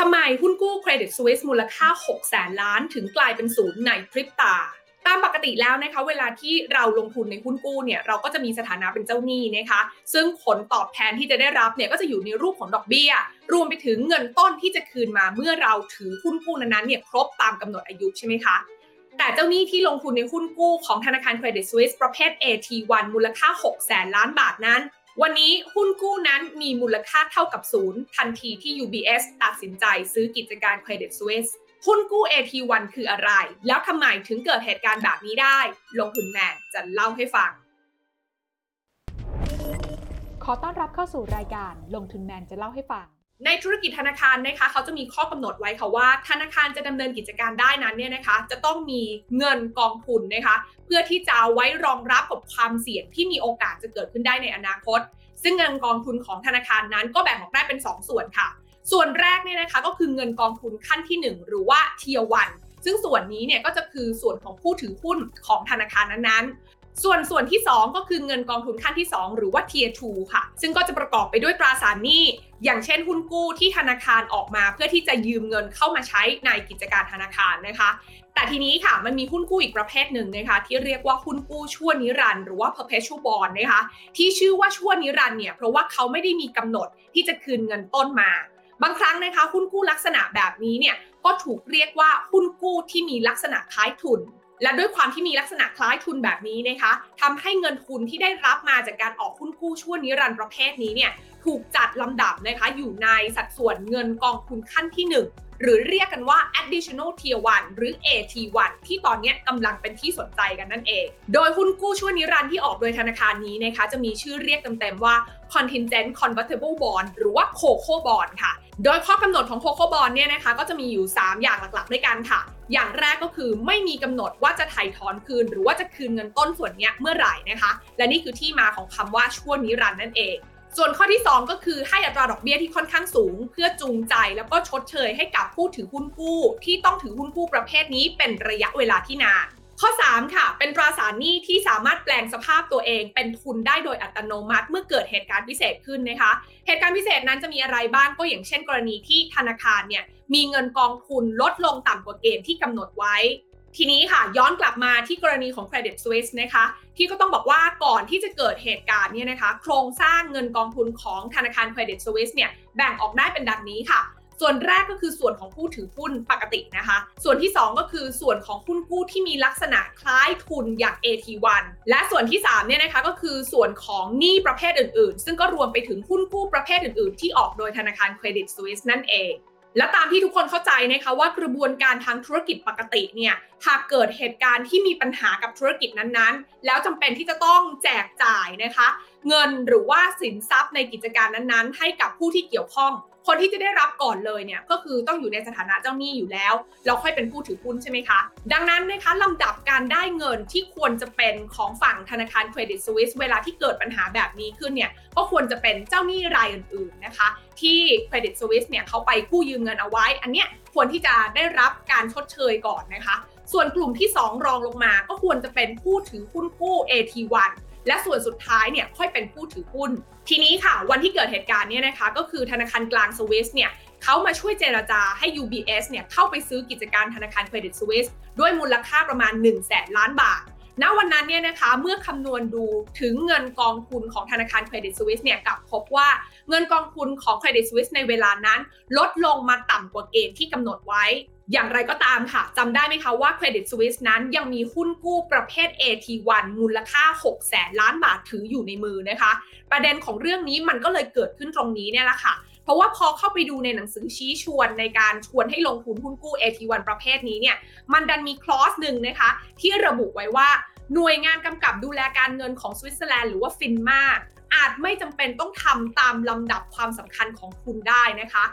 ทำไมหุ้นกู้เครดิตสวิสมูลค่า 6 แสนล้านถึงกลายเป็นศูนย์ในพริบตาตามปกติแล้วนะคะเวลาที่เราลงทุนในหุ้นกู้เนี่ยเราก็จะมีสถานะเป็นเจ้าหนี้นะคะซึ่งผลตอบแทนที่จะได้รับเนี่ยก็จะอยู่ในรูปของดอกเบี้ย รวมไปถึงเงินต้นที่จะคืนมาเมื่อเราถือหุ้นกู้นั้นๆเนี่ยครบตามกำหนดอายุใช่ไหมคะแต่เจ้าหนี้ที่ลงทุนในหุ้นกู้ของธนาคารเครดิตสวิสประเภท AT1 มูลค่า 6 แสนล้านบาทนั้น วันนี้หุ้นกู้นั้นมีมูลค่าเท่ากับศูนย์ทันทีที่ UBS ตัดสินใจซื้อกิจการ Credit Suisse หุ้นกู้ AT1 คืออะไร แล้วทำไมถึงเกิดเหตุการณ์แบบนี้ได้ ลงทุนแมนจะเล่าให้ฟัง ขอต้อนรับเข้าสู่รายการลงทุนแมนจะเล่าให้ฟัง ในธุรกิจธนาคารนะคะเขาจะมีข้อกำหนดไว้ค่ะว่า ธนาคารจะดำเนินกิจการได้นั้นเนี่ยนะคะ จะต้องมีเงินกองทุนนะคะ เพื่อที่จะไว้รองรับกับความเสี่ยงที่มีโอกาสจะเกิดขึ้นได้ในอนาคต ซึ่งเงินกองทุนของธนาคารนั้นก็แบ่งออกได้เป็น 2 ส่วนค่ะ ส่วนแรกเนี่ยนะคะก็คือเงินกองทุนขั้นที่ 1 หรือว่าเทียวันซึ่งส่วนนี้เนี่ยก็จะคือส่วนของผู้ถือหุ้นของธนาคารนั้น ส่วนส่วนที่ 2 ก็คือเงินกองทุนขั้นที่ 2 หรือว่า Tier 2 ค่ะ ซึ่งก็จะประกอบไปด้วยตราสารหนี้ อย่างเช่นหุ้นกู้ที่ธนาคารออกมา เพื่อที่จะยืมเงินเข้ามาใช้ในกิจการธนาคารนะคะ แต่ทีนี้ค่ะมันมีหุ้นกู้อีกประเภทหนึ่งนะคะ ที่เรียกว่าหุ้นกู้ชั่วนิรันด์หรือว่า perpetual bond นะคะที่ชื่อว่าชั่วนิรันด์เนี่ยเพราะว่าเขาไม่ได้มีกำหนดที่จะคืนเงินต้นมา บางครั้งนะคะหุ้นกู้ลักษณะแบบนี้เนี่ยก็ถูกเรียกว่าหุ้นกู้ที่มีลักษณะคล้ายทุน และด้วยความที่มีลักษณะคล้ายทุนแบบนี้นะคะทำให้เงินทุนที่ได้รับมาจากการออกหุ้นกู้ชั่วนิรันดร์ประเภทนี้เนี่ยถูกจัดลำดับนะคะอยู่ในสัดส่วนเงินกองทุนขั้นที่ 1 หรือเรียกกันว่า additional tier 1 หรือ AT1 ที่ตอนนี้กำลังเป็นที่สนใจกันนั่นเอง โดยหุ้นกู้ชั่วนิรันดร์ที่ออกโดยธนาคารนี้นะคะ จะมีชื่อเรียกเต็มๆว่า contingent convertible bond หรือว่า COCO bond ค่ะ โดยข้อกำหนดของ COCO bond เนี่ยนะคะ ก็จะมีอยู่ 3 อย่างหลักๆ ด้วยกันค่ะ อย่างแรกก็คือไม่มีกำหนดว่าจะถ่ายถอนคืน หรือว่าจะคืนเงินต้นส่วนนี้เมื่อไหร่นะคะ และนี่คือที่มาของคำว่าชั่วนิรันดร์นั่นเอง ส่วนข้อที่ 2 ก็คือให้อัตราดอกเบี้ยที่ค่อนข้างสูง เพื่อจูงใจแล้วก็ชดเชยให้กับผู้ถือหุ้นกู้ ที่ต้องถือหุ้นกู้ประเภทนี้เป็นระยะเวลาที่นาน ข้อ 3 ค่ะ เป็นตราสารหนี้ที่สามารถแปลงสภาพตัวเอง เป็นทุนได้โดยอัตโนมัติ เมื่อเกิดเหตุการณ์พิเศษขึ้นนะคะ เหตุการณ์พิเศษนั้นจะมีอะไรบ้างก็อย่างเช่น กรณีที่ธนาคารเนี่ยมีเงินกองทุนลดลงต่ำกว่าเกณฑ์ที่กำหนดไว้ ทีนี้ค่ะย้อนกลับมาที่กรณีของ Credit Suisse นะคะ ที่ก็ต้องบอกว่าก่อนที่จะเกิดเหตุการณ์เนี่ยนะคะ โครงสร้างเงินกองทุนของธนาคาร Credit Suisse เนี่ยแบ่งออกได้เป็นดังนี้ค่ะ ส่วนแรกก็คือส่วนของผู้ถือหุ้นปกตินะคะ ส่วนที่ 2 ก็คือส่วนของหุ้นกู้ที่มีลักษณะคล้ายทุนอย่าง AT1 และส่วนที่3เนี่ยนะคะก็คือส่วนของหนี้ประเภทอื่นๆ ซึ่งก็รวมไปถึงหุ้นกู้ประเภทอื่นๆ ที่ออกโดยธนาคาร Credit Suisse นั่นเองและตามที่ทุกคนเข้าใจนะคะว่ากระบวนการทางธุรกิจปกติเนี่ยหากเกิดเหตุการณ์ที่มีปัญหากับธุรกิจนั้นๆ แล้วจำเป็นที่จะต้องแจกจ่ายนะคะ เงินหรือว่าสินทรัพย์ในกิจการนั้นๆ ให้กับผู้ที่เกี่ยวข้อง คนที่จะได้รับก่อนเลยเนี่ยก็คือต้องอยู่ในสถานะเจ้าหนี้อยู่แล้วแล้วค่อยเป็นผู้ถือหุ้นใช่ไหมคะ ดังนั้นนะคะลำดับการได้เงินที่ควรจะเป็นของฝั่งธนาคารเครดิตสวิสเวลาที่เกิดปัญหาแบบนี้ขึ้นเนี่ยก็ควรจะเป็นเจ้าหนี้รายอื่นๆนะคะ ที่เครดิตสวิสเนี่ยเขาไปกู้ยืมเงินเอาไว้ อันเนี้ยควรที่จะได้รับการชดเชยก่อนนะคะ ส่วนกลุ่มที่ 2 รองลงมาก็ควรจะเป็นผู้ถือหุ้นกู้ AT1 และส่วนสุดท้ายเนี่ยค่อยเป็นผู้ถือหุ้น ทีนี้ค่ะ วันที่เกิดเหตุการณ์เนี่ยนะคะก็คือธนาคารกลางสวิสเนี่ยเขามาช่วยเจราจาให้ UBS เนี่ยเข้าไปซื้อกิจการธนาคารเครดิตสวิสด้วยมูลค่าประมาณ 1 0 0 0 0แสนล้านบาทณวันนั้นเนี่ยนะคะเมื่อคำนวณดูถึงเงินกองทุนของธนาคารเครดิตสวิสเนี่ยกับพบว่าเงินกองทุนของเครดิตสวิสในเวลานั้น ลดลงมาต่ำกว่าเกณฑ์ที่กำหนดไว้ อย่างไรก็ตามค่ะจำได้ไหมคะว่า Credit Suisse นั้นยังมีหุ้นกู้ประเภท AT1 มูลค่า 6 แสนล้านบาทถืออยู่ในมือนะคะ ประเด็นของเรื่องนี้มันก็เลยเกิดขึ้นตรงนี้เนี่ยแหละค่ะ เพราะว่าพอเข้าไปดูในหนังสือชี้ชวนในการชวนให้ลงทุนหุ้นกู้ AT1 ประเภทนี้เนี่ยมันดันมี clause หนึ่งนะคะ ที่ระบุไว้ว่าหน่วยงานกำกับดูแลการเงินของสวิตเซอร์แลนด์หรือว่า FINMAอาจไม่จำเป็นต้องทำตามลำดับความสำคัญของคุณได้นะคะ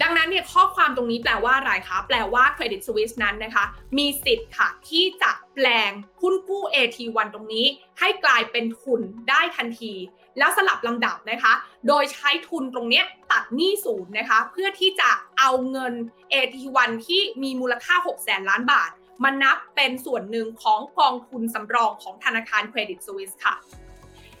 ดังนั้นเนี่ยข้อความตรงนี้แปลว่าอะไรคะแปลว่า Credit Suisse นั้นนะคะ มีสิทธิ์ค่ะที่จะแปลงหุ้นกู้ AT1 ตรงนี้ ให้กลายเป็นทุนได้ทันที แล้วสลับลำดับนะคะ โดยใช้ทุนตรงนี้ตัดหนี้ศูนย์นะคะ เพื่อที่จะเอาเงิน AT1 ที่มีมูลค่า6แสนล้านบาทมานับเป็นส่วนหนึ่งของกองทุนสำรองของธนาคารเครดิตสวิสค่ะ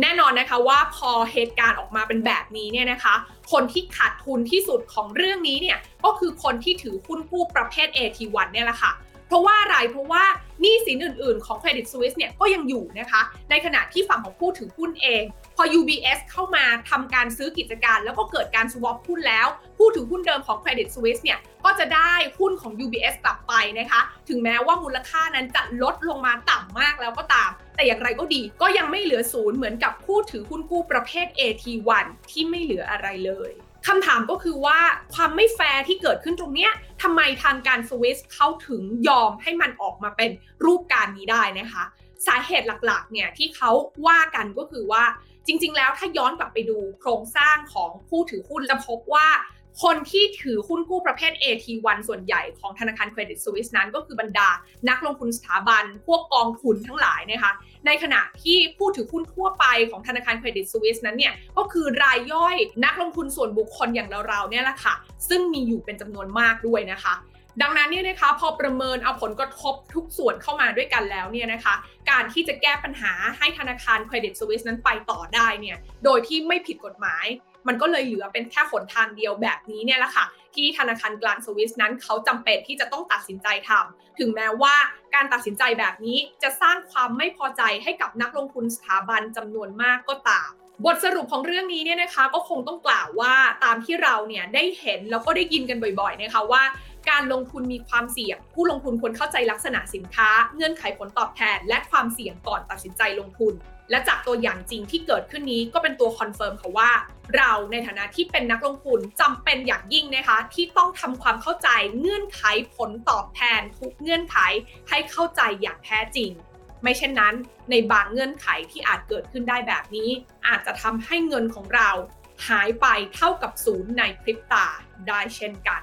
แน่นอนนะคะว่าพอเหตุการณ์ออกมาเป็นแบบนี้เนี่ยนะคะ คนที่ขาดทุนที่สุดของเรื่องนี้เนี่ยก็คือคนที่ถือหุ้นกู้ประเภท AT1 เนี่ยแหละค่ะเพราะว่าอะไรเพราะว่าหนี้สินอื่น ๆ ของ Credit Suisse เนี่ยก็ยังอยู่นะคะ ในขณะที่ฝั่งของผู้ถือหุ้นเอง พอ UBS เข้ามาทำการซื้อกิจการ แล้วก็เกิดการ swap หุ้นแล้ว ผู้ถือหุ้นเดิมของ Credit Suisse เนี่ยก็จะได้หุ้นของ UBS กลับไปนะคะ ถึงแม้ว่ามูลค่านั้นจะลดลงมาต่ำมากแล้วก็ตาม แต่อย่างไรก็ดีก็ยังไม่เหลือศูนย์เหมือนกับผู้ถือหุ้นกู้ประเภท AT1 ที่ไม่เหลืออะไรเลยคำถามก็คือว่าความไม่แฟร์ที่เกิดขึ้นตรงเนี้ยทำไมทางการสวิสเขาถึงยอมให้มันออกมาเป็นรูปการนี้ได้นะคะ สาเหตุหลักๆเนี่ยที่เขาว่ากันก็คือว่าจริง ๆ แล้วถ้าย้อนกลับไปดูโครงสร้างของผู้ถือหุ้นจะพบว่า คนที่ถือหุ้นกู้ประเภท AT1 ส่วนใหญ่ของธนาคารเครดิตสวิสนั้น ก็คือบรรดา นักลงทุนสถาบัน พวกกองทุนทั้งหลายนะคะ ในขณะที่ผู้ถือหุ้นทั่วไปของธนาคารเครดิตสวิสนั้นเนี่ย ก็คือรายย่อยนักลงทุนส่วนบุคคลอย่างเราๆเนี่ยแหละค่ะ ซึ่งมีอยู่เป็นจำนวนมากด้วยนะคะ ดังนั้นเนี่ยนะคะพอประเมินเอาผลกระทบทุกส่วนเข้ามาด้วยกันแล้วเนี่ยนะคะ การที่จะแก้ปัญหาให้ธนาคารเครดิตสวิสนั้นไปต่อได้เนี่ยโดยที่ไม่ผิดกฎหมาย มันก็เลยเหลือเป็นแค่หนทางเดียวแบบนี้เนี่ยแหละค่ะที่ธนาคารกลางสวิสนั้นเขาจำเป็นที่จะต้องตัดสินใจทำถึงแม้ว่าการตัดสินใจแบบนี้จะสร้างความไม่พอใจให้กับนักลงทุนสถาบันจำนวนมากก็ตามบทสรุปของเรื่องนี้เนี่ยนะคะก็คงต้องกล่าวว่าตามที่เราเนี่ยได้เห็นแล้วก็ได้ยินกันบ่อยๆนะคะว่า การลงทุนมีความเสี่ยง ผู้ลงทุนควรเข้าใจลักษณะสินค้า เงื่อนไขผลตอบแทน และความเสี่ยงก่อนตัดสินใจลงทุน และจากตัวอย่างจริงที่เกิดขึ้นนี้ก็เป็นตัว confirm ค่ะว่า เราในฐานะที่เป็นนักลงทุนจำเป็นอย่างยิ่งนะคะ ที่ต้องทำความเข้าใจเงื่อนไขผลตอบแทน ทุกเงื่อนไขให้เข้าใจอย่างแท้จริงไม่เช่นนั้นในบางเงื่อนไขที่อาจเกิดขึ้นได้แบบนี้ อาจจะทำให้เงินของเรา หายไปเท่ากับศูนย์ในพริบตาได้เช่นกัน